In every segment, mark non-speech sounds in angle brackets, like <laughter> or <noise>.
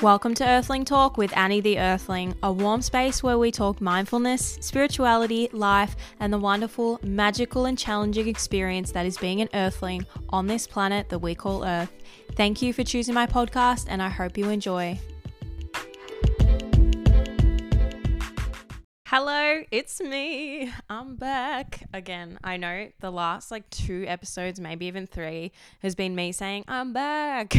Welcome to Earthling Talk with Annie the Earthling, a warm space where we talk mindfulness, spirituality, life, and the wonderful, magical, and challenging experience that is being an Earthling on this planet that we call Earth. Thank you for choosing my podcast, and I hope you enjoy. Hello, it's me. I'm back again. I know the last like two episodes, maybe even three, has been me saying, I'm back.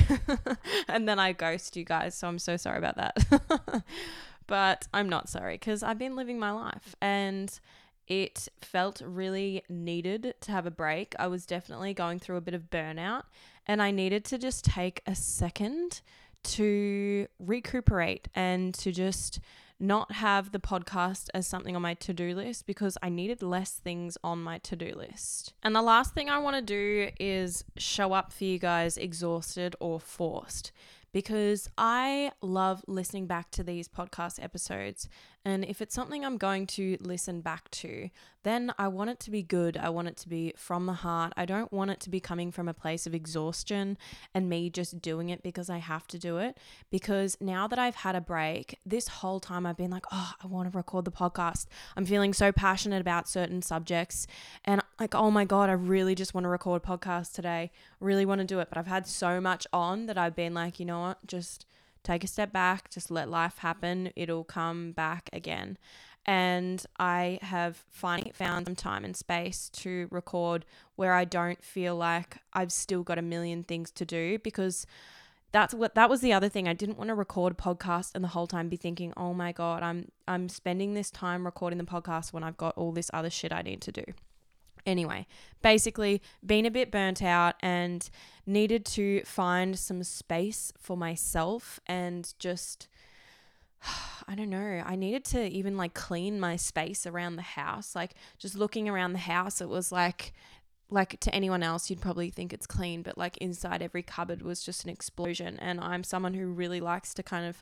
<laughs> and then I ghost you guys. So I'm so sorry about that. <laughs> but I'm not sorry because I've been living my life and it felt really needed to have a break. I was definitely going through a bit of burnout and I needed to just take a second to recuperate and to just not have the podcast as something on my to do list because I needed less things on my to do list. And the last thing I want to do is show up for you guys exhausted or forced because I love listening back to these podcast episodes. And if it's something I'm going to listen back to, then I want it to be good. I want it to be from the heart. I don't want it to be coming from a place of exhaustion and me just doing it because I have to do it. Because now that I've had a break, this whole time I've been like, oh, I want to record the podcast. I'm feeling so passionate about certain subjects. And like, oh my God, I really just want to record a podcast today. Really want to do it. But I've had so much on that I've been like, you know what, just take a step back, just let life happen. It'll come back again. And I have finally found some time and space to record where I don't feel like I've still got a million things to do because that's what that was the other thing. I didn't want to record a podcast and the whole time be thinking, "Oh my god, I'm I'm spending this time recording the podcast when I've got all this other shit I need to do." Anyway, basically, been a bit burnt out and needed to find some space for myself and just, <sighs> I don't know, I needed to even like clean my space around the house. Like, just looking around the house, it was like, like to anyone else, you'd probably think it's clean, but like inside every cupboard was just an explosion. And I'm someone who really likes to kind of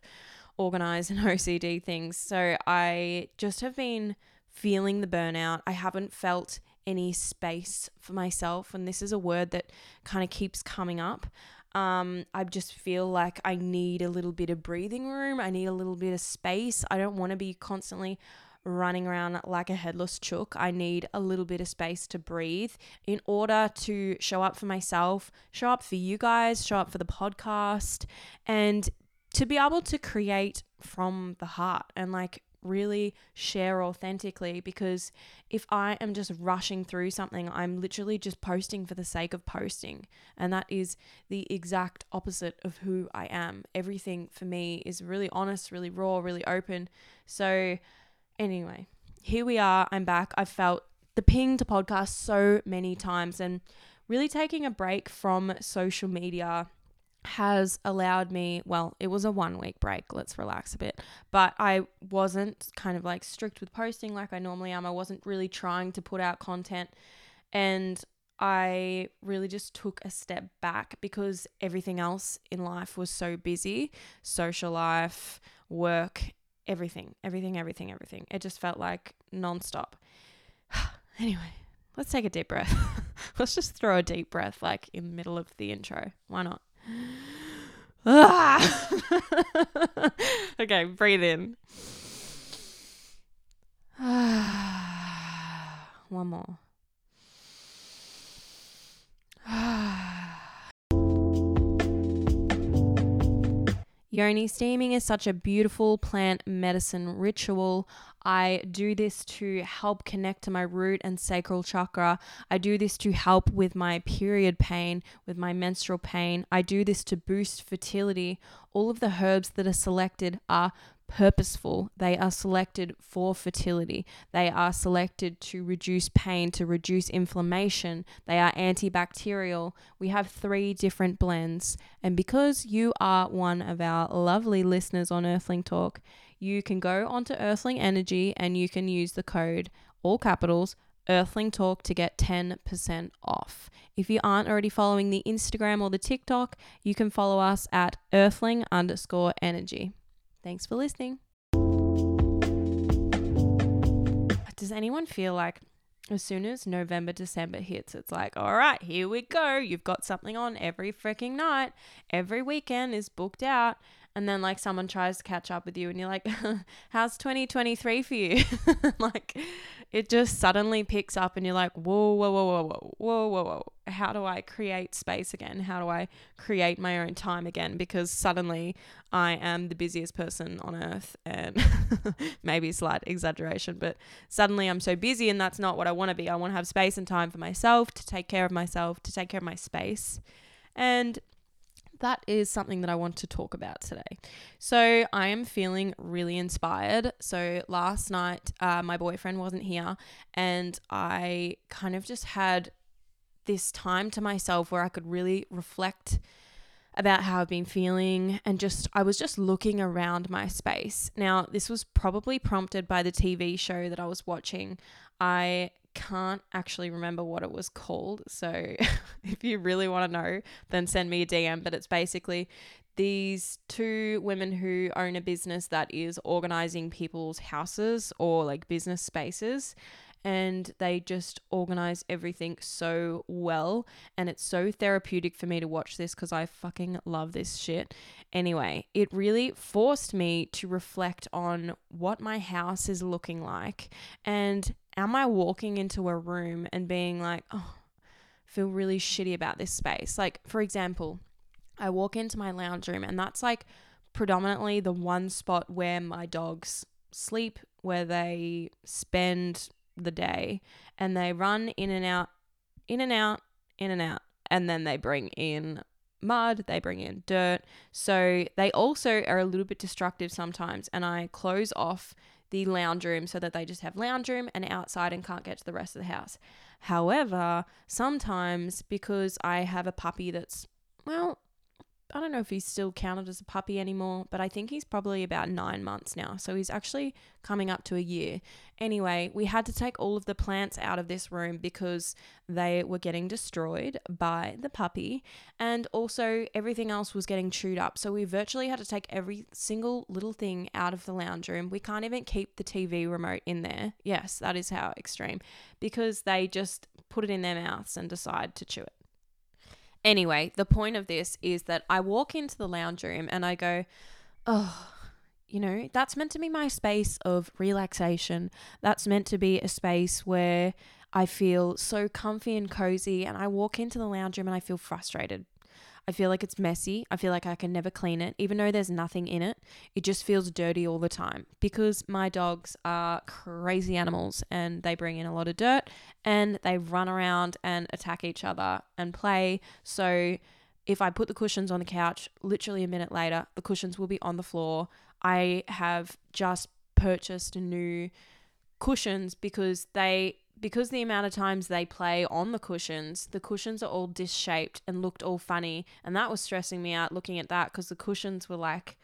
organize and <laughs> OCD things. So I just have been feeling the burnout. I haven't felt any space for myself. And this is a word that kind of keeps coming up. Um, I just feel like I need a little bit of breathing room. I need a little bit of space. I don't want to be constantly running around like a headless chook. I need a little bit of space to breathe in order to show up for myself, show up for you guys, show up for the podcast, and to be able to create from the heart and like really share authentically because if I am just rushing through something, I'm literally just posting for the sake of posting. And that is the exact opposite of who I am. Everything for me is really honest, really raw, really open. So, anyway, here we are. I'm back. I've felt the ping to podcast so many times and really taking a break from social media has allowed me, well, it was a one week break, let's relax a bit, but I wasn't kind of like strict with posting like I normally am. I wasn't really trying to put out content. And I really just took a step back because everything else in life was so busy social life, work, everything, everything, everything, everything. It just felt like nonstop. <sighs> anyway, let's take a deep breath. <laughs> let's just throw a deep breath like in the middle of the intro. Why not? <laughs> okay, breathe in. <sighs> One more. Yoni steaming is such a beautiful plant medicine ritual. I do this to help connect to my root and sacral chakra. I do this to help with my period pain, with my menstrual pain. I do this to boost fertility. All of the herbs that are selected are purposeful. They are selected for fertility. They are selected to reduce pain, to reduce inflammation. They are antibacterial. We have three different blends. And because you are one of our lovely listeners on Earthling Talk, you can go onto Earthling Energy and you can use the code, all capitals, Earthling Talk to get 10% off. If you aren't already following the Instagram or the TikTok, you can follow us at Earthling underscore energy. Thanks for listening. Does anyone feel like as soon as November, December hits, it's like, all right, here we go. You've got something on every freaking night. Every weekend is booked out. and then like someone tries to catch up with you and you're like <laughs> how's 2023 for you <laughs> like it just suddenly picks up and you're like whoa whoa whoa whoa whoa whoa whoa whoa. How do i create space again? How do i create my own time again? Because suddenly i am the busiest person on earth and <laughs> maybe slight exaggeration but suddenly i'm so busy and that's not what i want to be. I want to have space and time for myself to take care of myself to take care of my space. And that is something that I want to talk about today. So, I am feeling really inspired. So, last night, uh, my boyfriend wasn't here, and I kind of just had this time to myself where I could really reflect about how I've been feeling and just I was just looking around my space. Now, this was probably prompted by the TV show that I was watching. I can't actually remember what it was called. So <laughs> if you really want to know, then send me a DM. But it's basically these two women who own a business that is organizing people's houses or like business spaces. And they just organize everything so well. And it's so therapeutic for me to watch this because I fucking love this shit. Anyway, it really forced me to reflect on what my house is looking like and am I walking into a room and being like, oh, feel really shitty about this space? Like, for example, I walk into my lounge room and that's like predominantly the one spot where my dogs sleep, where they spend the day and they run in and out, in and out, in and out. And then they bring in mud, they bring in dirt. So they also are a little bit destructive sometimes. And I close off the lounge room so that they just have lounge room and outside and can't get to the rest of the house. However, sometimes because I have a puppy that's, well, I don't know if he's still counted as a puppy anymore, but I think he's probably about nine months now. So he's actually coming up to a year. Anyway, we had to take all of the plants out of this room because they were getting destroyed by the puppy. And also, everything else was getting chewed up. So we virtually had to take every single little thing out of the lounge room. We can't even keep the TV remote in there. Yes, that is how extreme. Because they just put it in their mouths and decide to chew it. Anyway, the point of this is that I walk into the lounge room and I go, oh, you know, that's meant to be my space of relaxation. That's meant to be a space where I feel so comfy and cozy. And I walk into the lounge room and I feel frustrated I feel like it's messy. I feel like I can never clean it. Even though there's nothing in it, it just feels dirty all the time because my dogs are crazy animals and they bring in a lot of dirt and they run around and attack each other and play. So if I put the cushions on the couch, literally a minute later, the cushions will be on the floor. I have just purchased new cushions because they because the amount of times they play on the cushions, the cushions are all disshaped and looked all funny. And that was stressing me out looking at that because the cushions were like,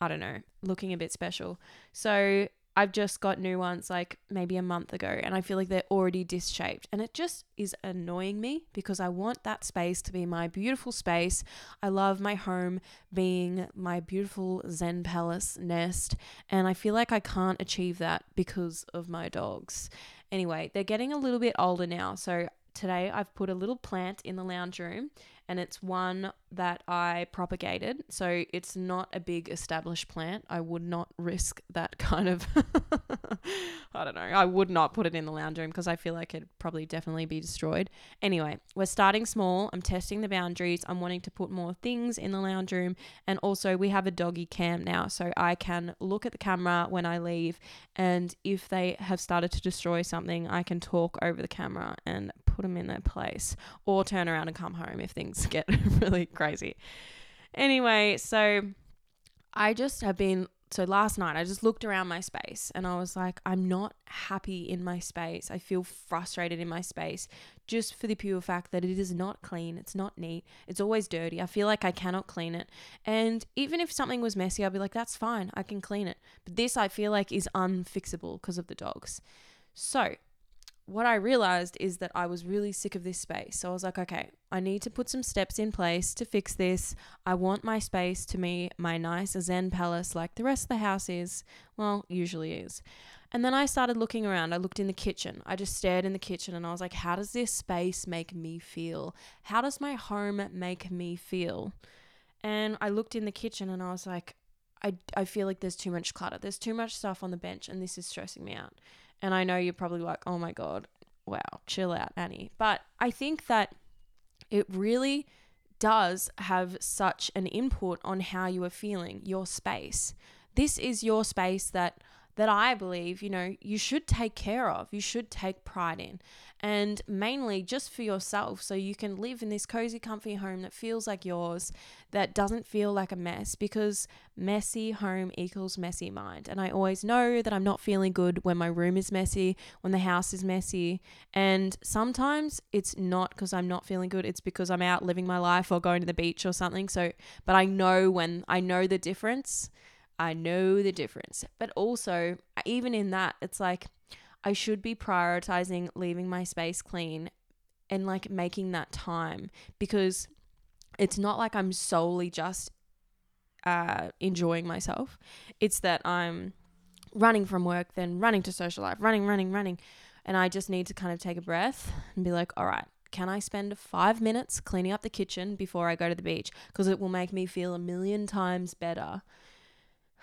I don't know, looking a bit special. So I've just got new ones like maybe a month ago and I feel like they're already disshaped. And it just is annoying me because I want that space to be my beautiful space. I love my home being my beautiful Zen palace nest. And I feel like I can't achieve that because of my dogs. Anyway, they're getting a little bit older now. So today I've put a little plant in the lounge room and it's one that I propagated. So it's not a big established plant. I would not risk that <laughs> kind of I don't know. I would not put it in the lounge room because I feel like it'd probably definitely be destroyed. Anyway, we're starting small. I'm testing the boundaries. I'm wanting to put more things in the lounge room. And also, we have a doggy cam now. So I can look at the camera when I leave. And if they have started to destroy something, I can talk over the camera and put them in their place or turn around and come home if things <laughs> get <laughs> really crazy. Anyway, so I just have been so last night I just looked around my space and I was like, I'm not happy in my space. I feel frustrated in my space just for the pure fact that it is not clean. It's not neat. It's always dirty. I feel like I cannot clean it. And even if something was messy, I'd be like, that's fine. I can clean it. But this I feel like is unfixable because of the dogs. So what I realized is that I was really sick of this space. So I was like, okay, I need to put some steps in place to fix this. I want my space to be my nice Zen palace like the rest of the house is. Well, usually is. And then I started looking around. I looked in the kitchen. I just stared in the kitchen and I was like, how does this space make me feel? How does my home make me feel? And I looked in the kitchen and I was like, I, I feel like there's too much clutter. There's too much stuff on the bench and this is stressing me out. And I know you're probably like, oh my God, wow, chill out, Annie. But I think that it really does have such an input on how you are feeling, your space. This is your space that that I believe, you know, you should take care of, you should take pride in. And mainly just for yourself, so you can live in this cozy, comfy home that feels like yours, that doesn't feel like a mess, because messy home equals messy mind. And I always know that I'm not feeling good when my room is messy, when the house is messy. And sometimes it's not because I'm not feeling good, it's because I'm out living my life or going to the beach or something. So, but I know when I know the difference. I know the difference. But also, even in that, it's like I should be prioritizing leaving my space clean and like making that time because it's not like I'm solely just uh, enjoying myself. It's that I'm running from work, then running to social life, running, running, running. And I just need to kind of take a breath and be like, all right, can I spend five minutes cleaning up the kitchen before I go to the beach? Because it will make me feel a million times better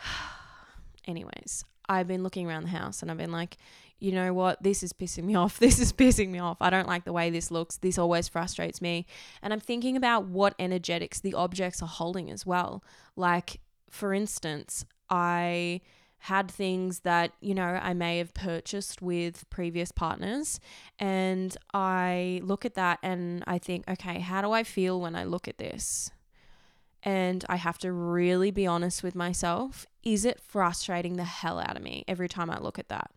<sighs> Anyways, I've been looking around the house and I've been like, you know what? This is pissing me <laughs> off. This is pissing me off. I don't like the way this looks. This always frustrates me. And I'm thinking about what energetics the objects are holding as well. Like, for instance, I had things that, you know, I may have purchased with previous partners. And I look at that and I think, okay, how do I feel when I look at this? And I have to really be honest with myself. Is it frustrating the hell out of me every time I look at that?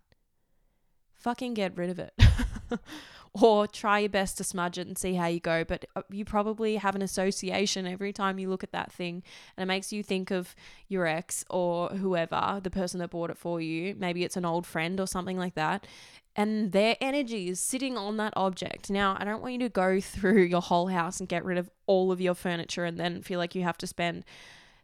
Fucking get rid of it. <laughs> or try your best to smudge it and see how you go. But uh, you probably have an association every time you look at that thing, and it makes you think of your ex or whoever, the person that bought it for you. Maybe it's an old friend or something like that and their energy is sitting on that object. Now, I don't want you to go <laughs> through your whole house and get rid of all of your furniture and then feel like you have to spend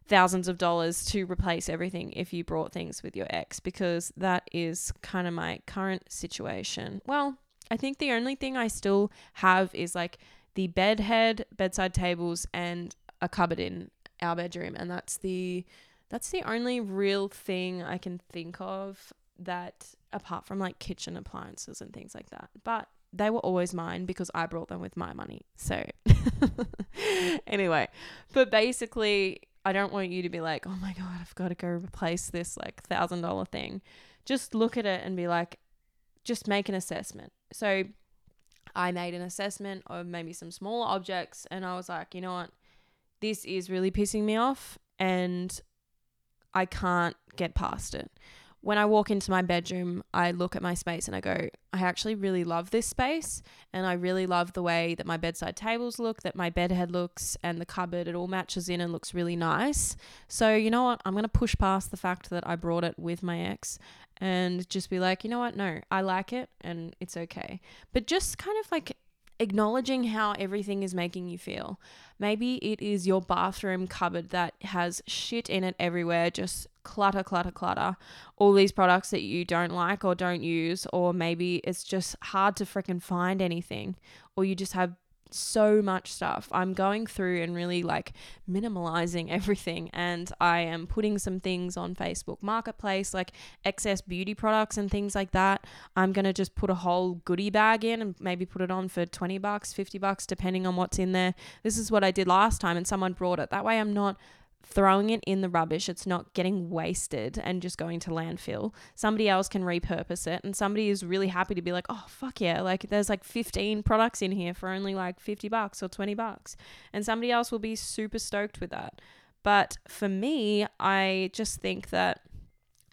thousands of dollars to replace everything if you brought things with your ex because that is kind of my current situation. Well, I think the only thing I still have is like the bed head, bedside tables and a cupboard in our bedroom and that's the that's the only real thing I can think of that apart from like kitchen appliances and things like that. But they were always mine because I brought them with my money. So, <laughs> anyway, but basically, I don't want you to be like, oh my God, I've got to go replace this like thousand dollar thing. Just look at it and be like, just make an assessment. So, I made an assessment of maybe some smaller objects and I was like, you know what? This is really pissing me off and I can't get past it when I walk into my bedroom, I look at my space and I go, I actually really love this space. And I really love the way that my bedside tables look, that my bed head looks, and the cupboard. It all matches in and looks really nice. So, you know what? I'm going to push past the fact that I brought it with my ex and just be like, you know what? No, I like it and it's okay. But just kind of like acknowledging how everything is making you feel. Maybe it is your bathroom cupboard that has shit in it everywhere, just clutter, clutter, clutter. All these products that you don't like or don't use, or maybe it's just hard to freaking find anything, or you just have so much stuff. I'm going through and really like minimalizing <laughs> everything and I am putting some things on Facebook Marketplace like excess beauty products and things like that. I'm going to just put a whole goodie bag in and maybe put it on for 20 bucks, 50 bucks depending on what's in there. This is what I did last time and someone brought it. That way I'm not throwing it in the rubbish. It's not getting wasted and just going to landfill. Somebody else can repurpose it, and somebody is really happy to be like, oh, fuck yeah, like there's like 15 products in here for only like 50 bucks or 20 bucks. And somebody else will be super stoked with that. But for me, I just think that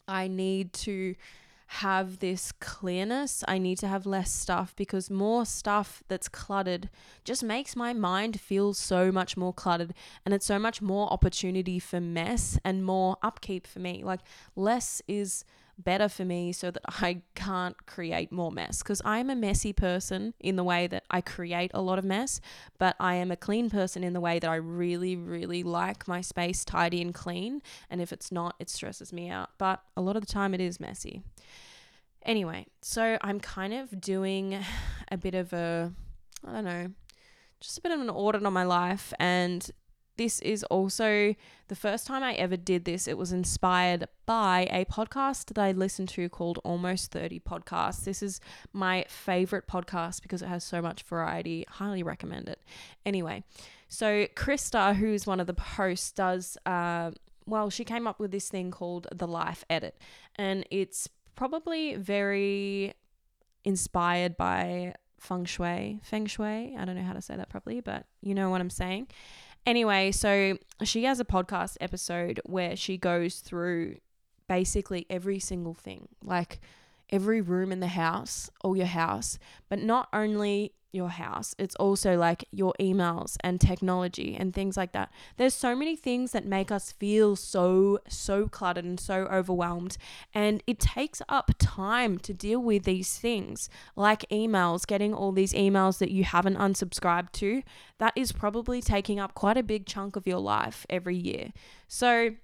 I need to have this clearness. I need to have less stuff because more stuff that's cluttered just makes my mind feel so much more cluttered and it's so much more opportunity for mess and more upkeep for me. Like less is better for me so that I can't create more mess because I am a messy person in the way that I create a lot of mess, but I am a clean person in the way that I really, really like my space tidy and clean. And if it's not, it stresses me out. But a lot of the time, it is messy. Anyway, so I'm kind of doing <sighs> a bit of a, I don't know, just a bit of an audit on my life and this is also the first time I ever did this. It was inspired by a podcast that I listened to called Almost 30 Podcasts. This is my favorite podcast because it has so much variety. Highly recommend it. Anyway, so Krista, who's one of the hosts, does, uh, well, she came up with this thing called the Life Edit, and it's probably very inspired by feng shui, feng shui. I don't know how to say that properly, but you know what I'm saying. Anyway, so she has a podcast episode where she goes through basically every single thing, like every room in the house or your house, but not only your house. It's also like your emails and technology and things like that. There's so many things that make us feel so, so cluttered and so overwhelmed. And it takes up time to deal with these things, like emails, getting all these emails that you haven't unsubscribed to. That is probably taking up quite a big chunk of your life every year. So,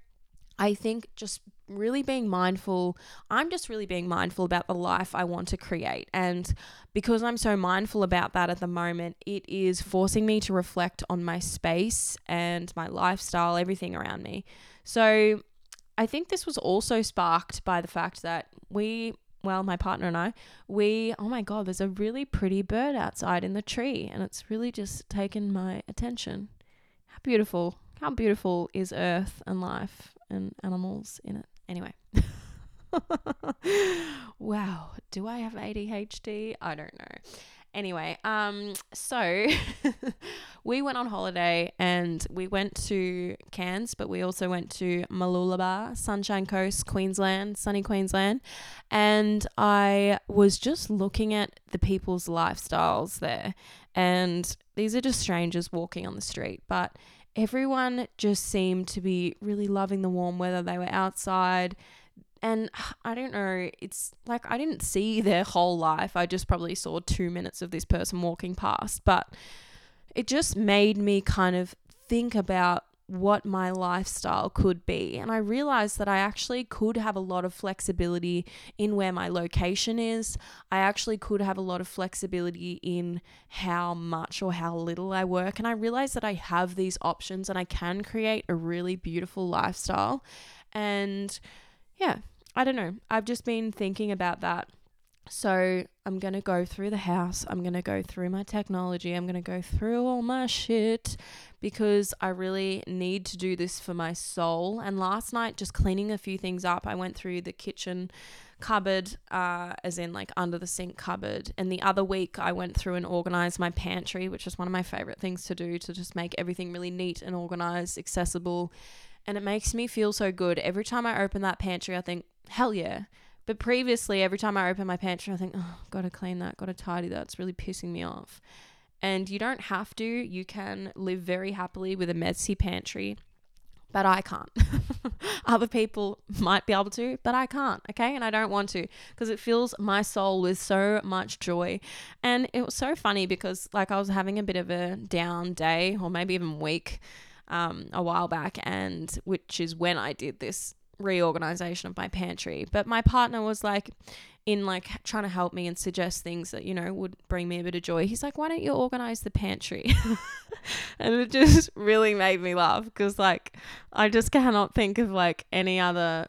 I think just really being mindful, I'm just really being mindful about the life I want to create. And because I'm so mindful about that at the moment, it is forcing me to reflect on my space and my lifestyle, everything around me. So I think this was also sparked by the fact that we well, my partner and I, we, oh my God, there's a really pretty bird outside in the tree, and it's really just taken my attention. How beautiful, how beautiful is Earth and life and animals in it. Anyway. <laughs> wow, do I have ADHD? I don't know. Anyway, um so <laughs> we went on holiday and we went to Cairns, but we also went to Mooloolaba, Sunshine Coast, Queensland, sunny Queensland, and I was just looking at the people's lifestyles there. And these are just strangers walking on the street, but everyone just seemed to be really loving the warm weather. They were outside. And <sighs> I don't know, it's like I didn't see their whole life. I just probably saw two minutes of this person walking past. But it just made me kind of think about what my lifestyle could be. And I realized that I actually could have a lot of flexibility in where my location is. I actually could have a lot of flexibility in how much or how little I work. And I realized that I have these options and I can create a really beautiful lifestyle. And yeah, I don't know. I've just been thinking about that so I'm going to go through the house. I'm going to go through my technology. I'm going to go through all my shit because I really need to do this for my soul. And last night, just cleaning a few things up, I went through the kitchen cupboard, uh, as in like under the sink cupboard. And the other week, I went through and organized my pantry, which is one of my favorite things to do to just make everything really neat and organized, accessible. And it makes me feel so good. Every time I open that pantry, I think, hell yeah but previously, every time I open my pantry, I think, oh, gotta clean that, gotta tidy that. It's really pissing me off. And you don't have to. You can live very happily with a messy pantry, but I can't. <laughs> Other people might be able to, but I can't. Okay. And I don't want to because it fills my soul with so much joy. And it was so funny because, like, I was having a bit of a down day or maybe even week um, a while back, and which is when I did this reorganization of my pantry. But my partner was like, in like trying to help me and suggest things that you know would bring me a bit of joy. He's like, "Why don't you organize the pantry?" <laughs> and it just really made me laugh because like I just cannot think of like any other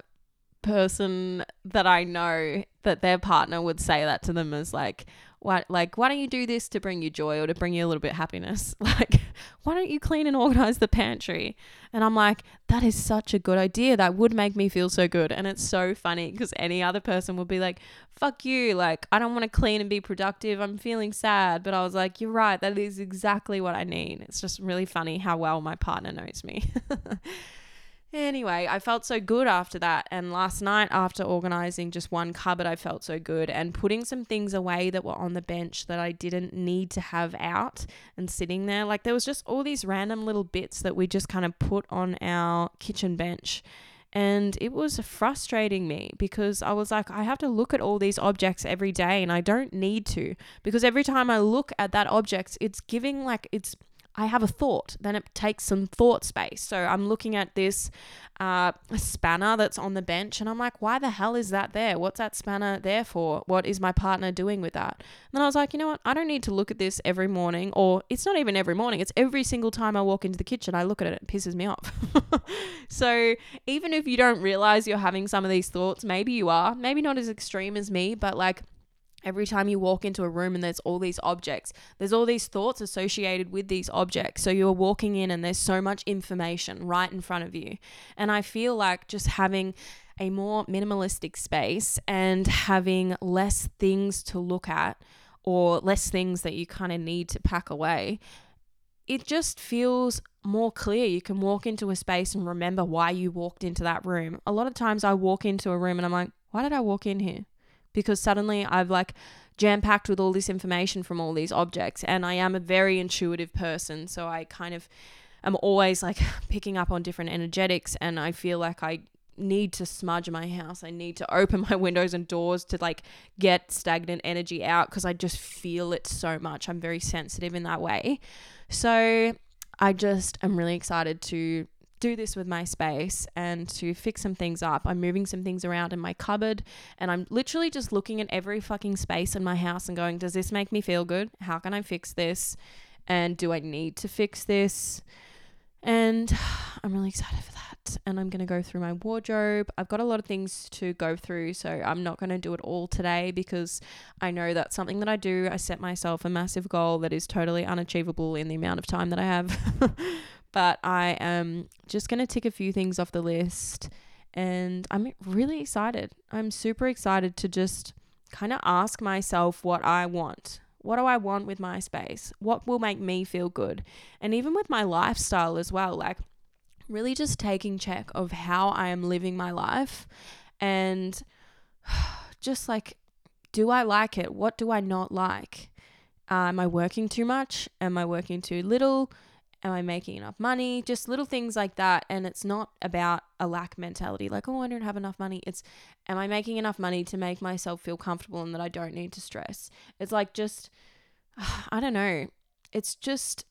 person that I know that their partner would say that to them as like, why like why don't you do this to bring you joy or to bring you a little bit of happiness? <laughs> Like why don't you clean and organize the pantry? And i'm like that is such a good idea. That would make me feel so good. And it's so funny because any other person would be like fuck you. Like i don't want to clean and be productive. I'm feeling sad. But i was like you're right. That is exactly what i need. It's just really funny how well my partner knows me <laughs> Anyway, I felt so good after that. And last night, after organizing just one cupboard, I felt so good and putting some things away that were on the bench that I didn't need to have out and sitting there. Like there was just all these random little bits that we just kind of put on our kitchen bench. And it was frustrating me because I was like, I have to look at all these objects every day and I don't need to because every time I look at that object, it's giving like, it's I have a thought. Then it takes some thought space. So I'm looking at this uh, spanner that's on the bench and I'm like, why the hell is that there? What's that spanner there for? What is my partner doing with that? And then I was like, you know what? I don't need to look at this every morning, or it's not even every morning. It's every single time I walk into the kitchen, I look at it, it pisses me off. <laughs> so even if you don't realize you're having some of these thoughts, maybe you are, maybe not as extreme as me, but like, Every time you walk into a room and there's all these objects, there's all these thoughts associated with these objects. So you're walking in and there's so much information right in front of you. And I feel like just having a more minimalistic space and having less things to look at or less things that you kind of need to pack away, it just feels more clear. You can walk into a space and remember why you walked into that room. A lot of times I walk into a room and I'm like, why did I walk in here? Because suddenly I've like jam packed with all this information from all these objects. And I am a very intuitive person. So I kind of am always like <laughs> picking up on different energetics. And I feel like I need to smudge my house. I need to open my windows and doors to like get stagnant energy out because I just feel it so much. I'm very sensitive in that way. So I just am really excited to do this with my space and to fix some things up. I'm moving some things around in my cupboard and I'm literally just looking at every fucking space in my house and going, does this make me feel good? How can I fix this? And do I need to fix this? And <sighs> I'm really excited for that. And I'm going to go through my wardrobe. I've got a lot of things to go through, so I'm not going to do it all today because I know that's something that I do. I set myself a massive goal that is totally unachievable in the amount of time that I have. <laughs> but I am just going to tick a few things off the list and I'm really excited. I'm super excited to just kind of ask myself what I want. What do I want with my space? What will make me feel good? And even with my lifestyle as well, like really just taking check of how I am living my life and <sighs> just like, do I like it? What do I not like? Uh, am I working too much? Am I working too little? Am I making enough money? Just little things like that. And it's not about a lack mentality, like, oh, I don't have enough money. It's, am I making enough money to make myself feel comfortable and that I don't need to stress? It's like just, <sighs> I don't know. It's just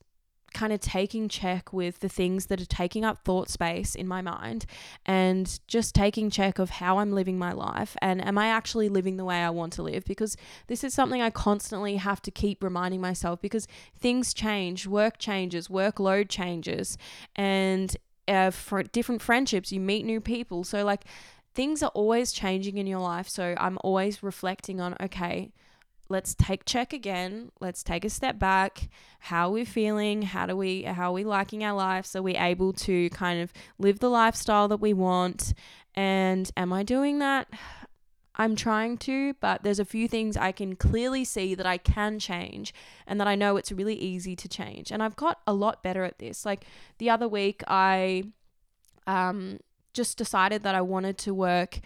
kind of taking check with the things that are taking up thought space in my mind and just taking check of how I'm living my life and am I actually living the way I want to live? Because this is something I constantly have to keep reminding myself because things change, work changes, workload changes and uh, for different friendships you meet new people. So like things are always changing in your life. So I'm always reflecting on okay let's take check again. Let's take a step back. How are we feeling? How do we how are we liking our lives? Are we able to kind of live the lifestyle that we want? And am I doing that? <sighs> I'm trying to, but there's a few things I can clearly see that I can change and that I know it's really easy to change. And I've got a lot better at this. Like the other week I um just decided that I wanted to work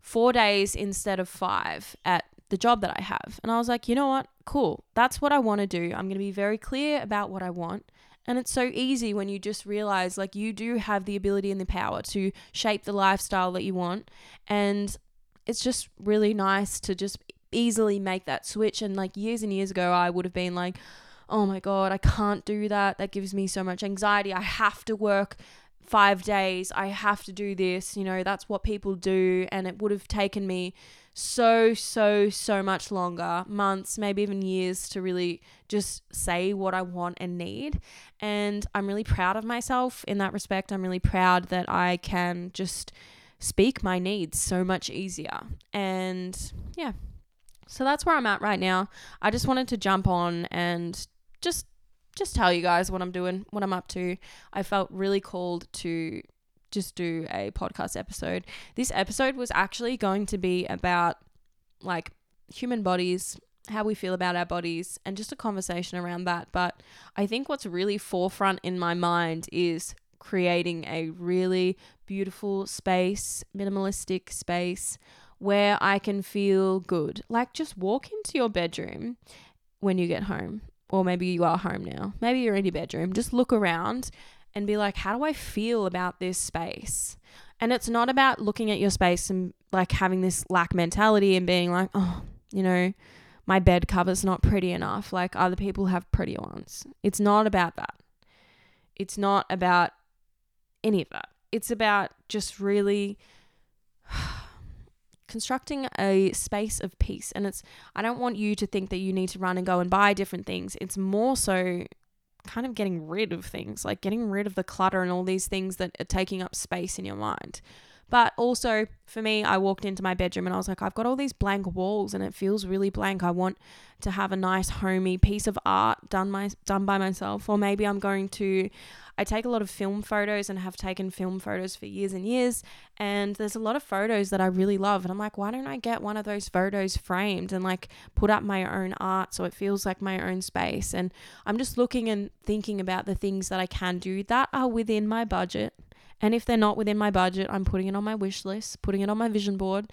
4 days instead of 5 at the job that I have. And I was like, you know what? Cool. That's what I want to do. I'm going to be very clear about what I want. And it's so easy when you just realize like you do have the ability and the power to shape the lifestyle that you want. And it's just really nice to just easily make that switch. And like years and years ago, I would have been like, oh my God, I can't do that. That gives me so much anxiety. I have to work five days. I have to do this. You know, that's what people do. And it would have taken me so, so, so much longer months, maybe even years to really just say what I want and need. And I'm really proud of myself in that respect. I'm really proud that I can just speak my needs so much easier. And yeah, so that's where I'm at right now. I just wanted to jump on and just just tell you guys what I'm doing, what I'm up to. I felt really called to just do a podcast episode. This episode was actually going to be about like human bodies, how we feel about our bodies, and just a conversation around that. But I think what's really forefront in my mind is creating a really beautiful space, minimalistic space where I can feel good. Like just walk into your bedroom when you get home. Or maybe you are home now. Maybe you're in your bedroom. Just look around and be like, how do I feel about this space? And it's not about looking at your space and like having this lack mentality and being like, oh, you know, my bed cover's not pretty enough. Like other people have pretty ones. It's not about that. It's not about any of that. It's about just really <sighs> constructing a space of peace. And it's, I don't want you to think that you need to run and go and buy different things. It's more so kind of getting rid of things, like getting rid of the clutter and all these things that are taking up space in your mind. But also for me, I walked into my bedroom and I was like, I've got all these blank walls and it feels really blank. I want to have a nice homey piece of art done my done by myself. Or maybe I'm going to I take a lot of film photos and have taken film photos for years and years. And there's a lot of photos that I really love. And I'm like, why don't I get one of those photos framed and like put up my own art so it feels like my own space? And I'm just looking and thinking about the things that I can do that are within my budget. And if they're not within my budget, I'm putting it on my wish list, putting it on my vision board.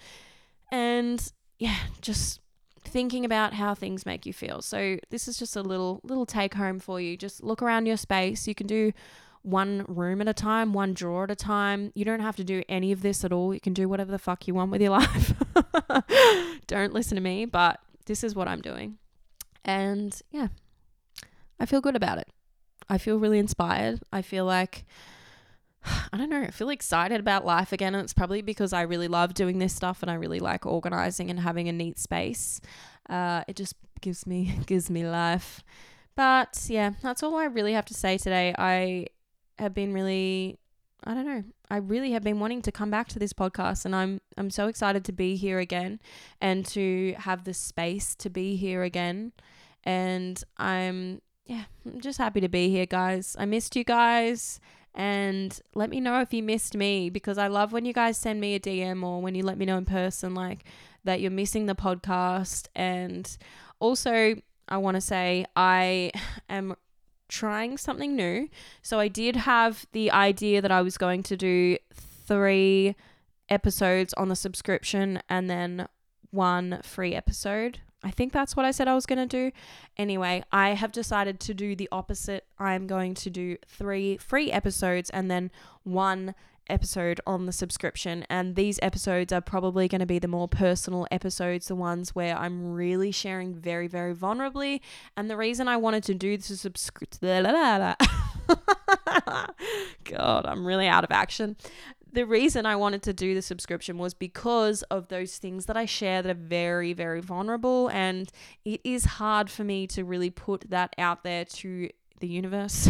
And yeah, just thinking about how things make you feel. So this is just a little little take home for you. Just look around your space. You can do one room at a time, one drawer at a time. You don't have to do any of this at all. You can do whatever the fuck you want with your <laughs> life. don't listen to me, but this is what I'm doing. And yeah, I feel good about it. I feel really inspired. I feel like <sighs> I don't know, I feel excited about life again. And it's probably because I really love doing this stuff and I really like organizing and having a neat space. Uh, it just gives me <laughs> gives me life. But yeah, that's all I really have to say today. I have been really I don't know. I really have been wanting to come back to this podcast and I'm I'm so excited to be here again and to have the space to be here again. And I'm yeah, I'm just happy to be here, guys. I missed you guys and let me know if you missed me because I love when you guys send me a DM or when you let me know in person like that you're missing the podcast and also I want to say I am trying something new. So I did have the idea that I was going to do 3 episodes on the subscription and then one free episode I think that's what I said I was going to do. Anyway, I have decided to do the opposite. I'm going to do three free episodes and then one episode on the subscription. And these episodes are probably going to be the more personal episodes, the ones where I'm really sharing very, very vulnerably. And the reason I wanted to do this is subscription. <laughs> God, I'm really out of action the reason I wanted to do the subscription was because of those things that I share that are very, very vulnerable. And it is hard for me to really put that out there to the universe,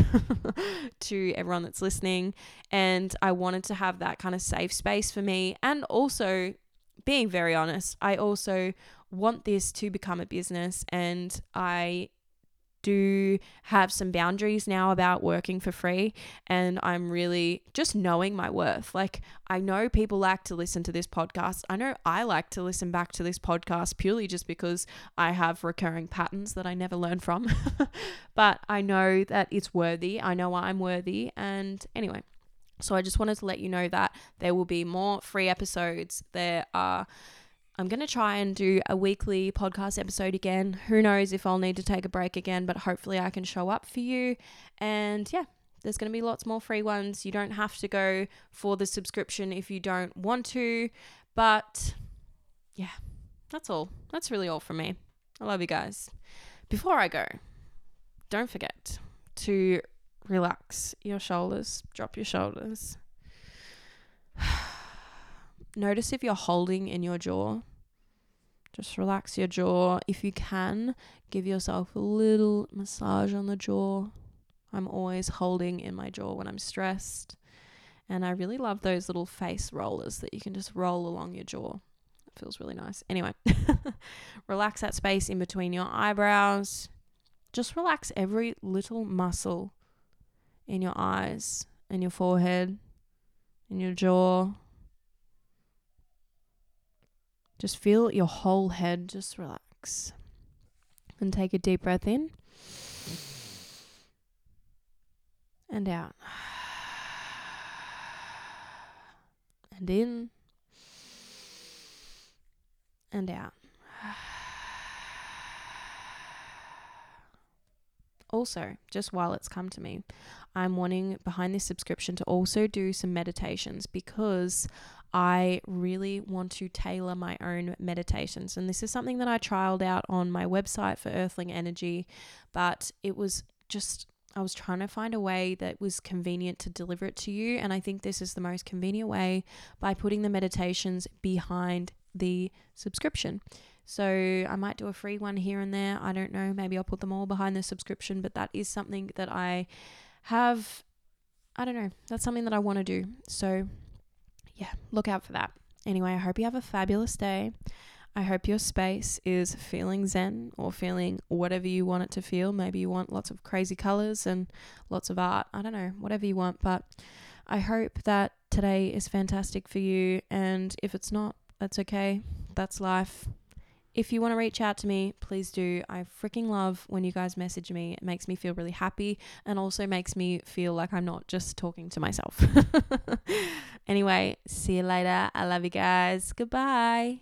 <laughs> to everyone that's listening. And I wanted to have that kind of safe space for me. And also, being very honest, I also want this to become a business. And I do have some boundaries now about working for free and I'm really just knowing my worth. Like I know people like to listen to this podcast. I know I like to listen back to this podcast purely just because I have recurring patterns that I never learn from. <laughs> but I know that it's worthy. I know I'm worthy and anyway, so I just wanted to let you know that there will be more free episodes. There are I'm going to try and do a weekly podcast episode again. Who knows if I'll need to take a break again, but hopefully I can show up for you. And yeah, there's going to be lots more free ones. You don't have to go for the subscription if you don't want to. But yeah, that's all. That's really all from me. I love you guys. Before I go, don't forget to relax your shoulders, drop your shoulders. <sighs> <sighs> Notice if you're holding in your jaw. Just relax your jaw. If you can, give yourself a little massage on the jaw. I'm always holding in my jaw when I'm stressed. And I really love those little face rollers that you can just roll along your jaw. It feels really nice. Anyway, <laughs> relax that space in between your eyebrows. Just relax every little muscle in your eyes in your forehead, in your jaw, just feel your whole head just relax. And take a deep breath in and out. And in and out. Also, just while it's come to me, I'm wanting behind this subscription to also do some meditations because I really want to tailor my own meditations. And this is something that I trialed out on my website for Earthling Energy, but it was just I was trying to find a way that was convenient to deliver it to you. And I think this is the most convenient way by putting the meditations behind the subscription. So I might do a free one here and there. I don't know. Maybe I'll put them all behind the subscription, but that is something that I have. I don't know. That's something that I want to do. So yeah, look out for that. Anyway, I hope you have a fabulous day. I hope your space is feeling zen or feeling whatever you want it to feel. Maybe you want lots of crazy colors and lots of art. I don't know, whatever you want. But I hope that today is fantastic for you. And if it's not, that's okay. That's life. If you want to reach out to me, please do. I freaking love when you guys message me. It makes me feel really happy and also makes me feel like I'm not just talking to myself. <laughs> anyway, see you later. I love you guys. Goodbye.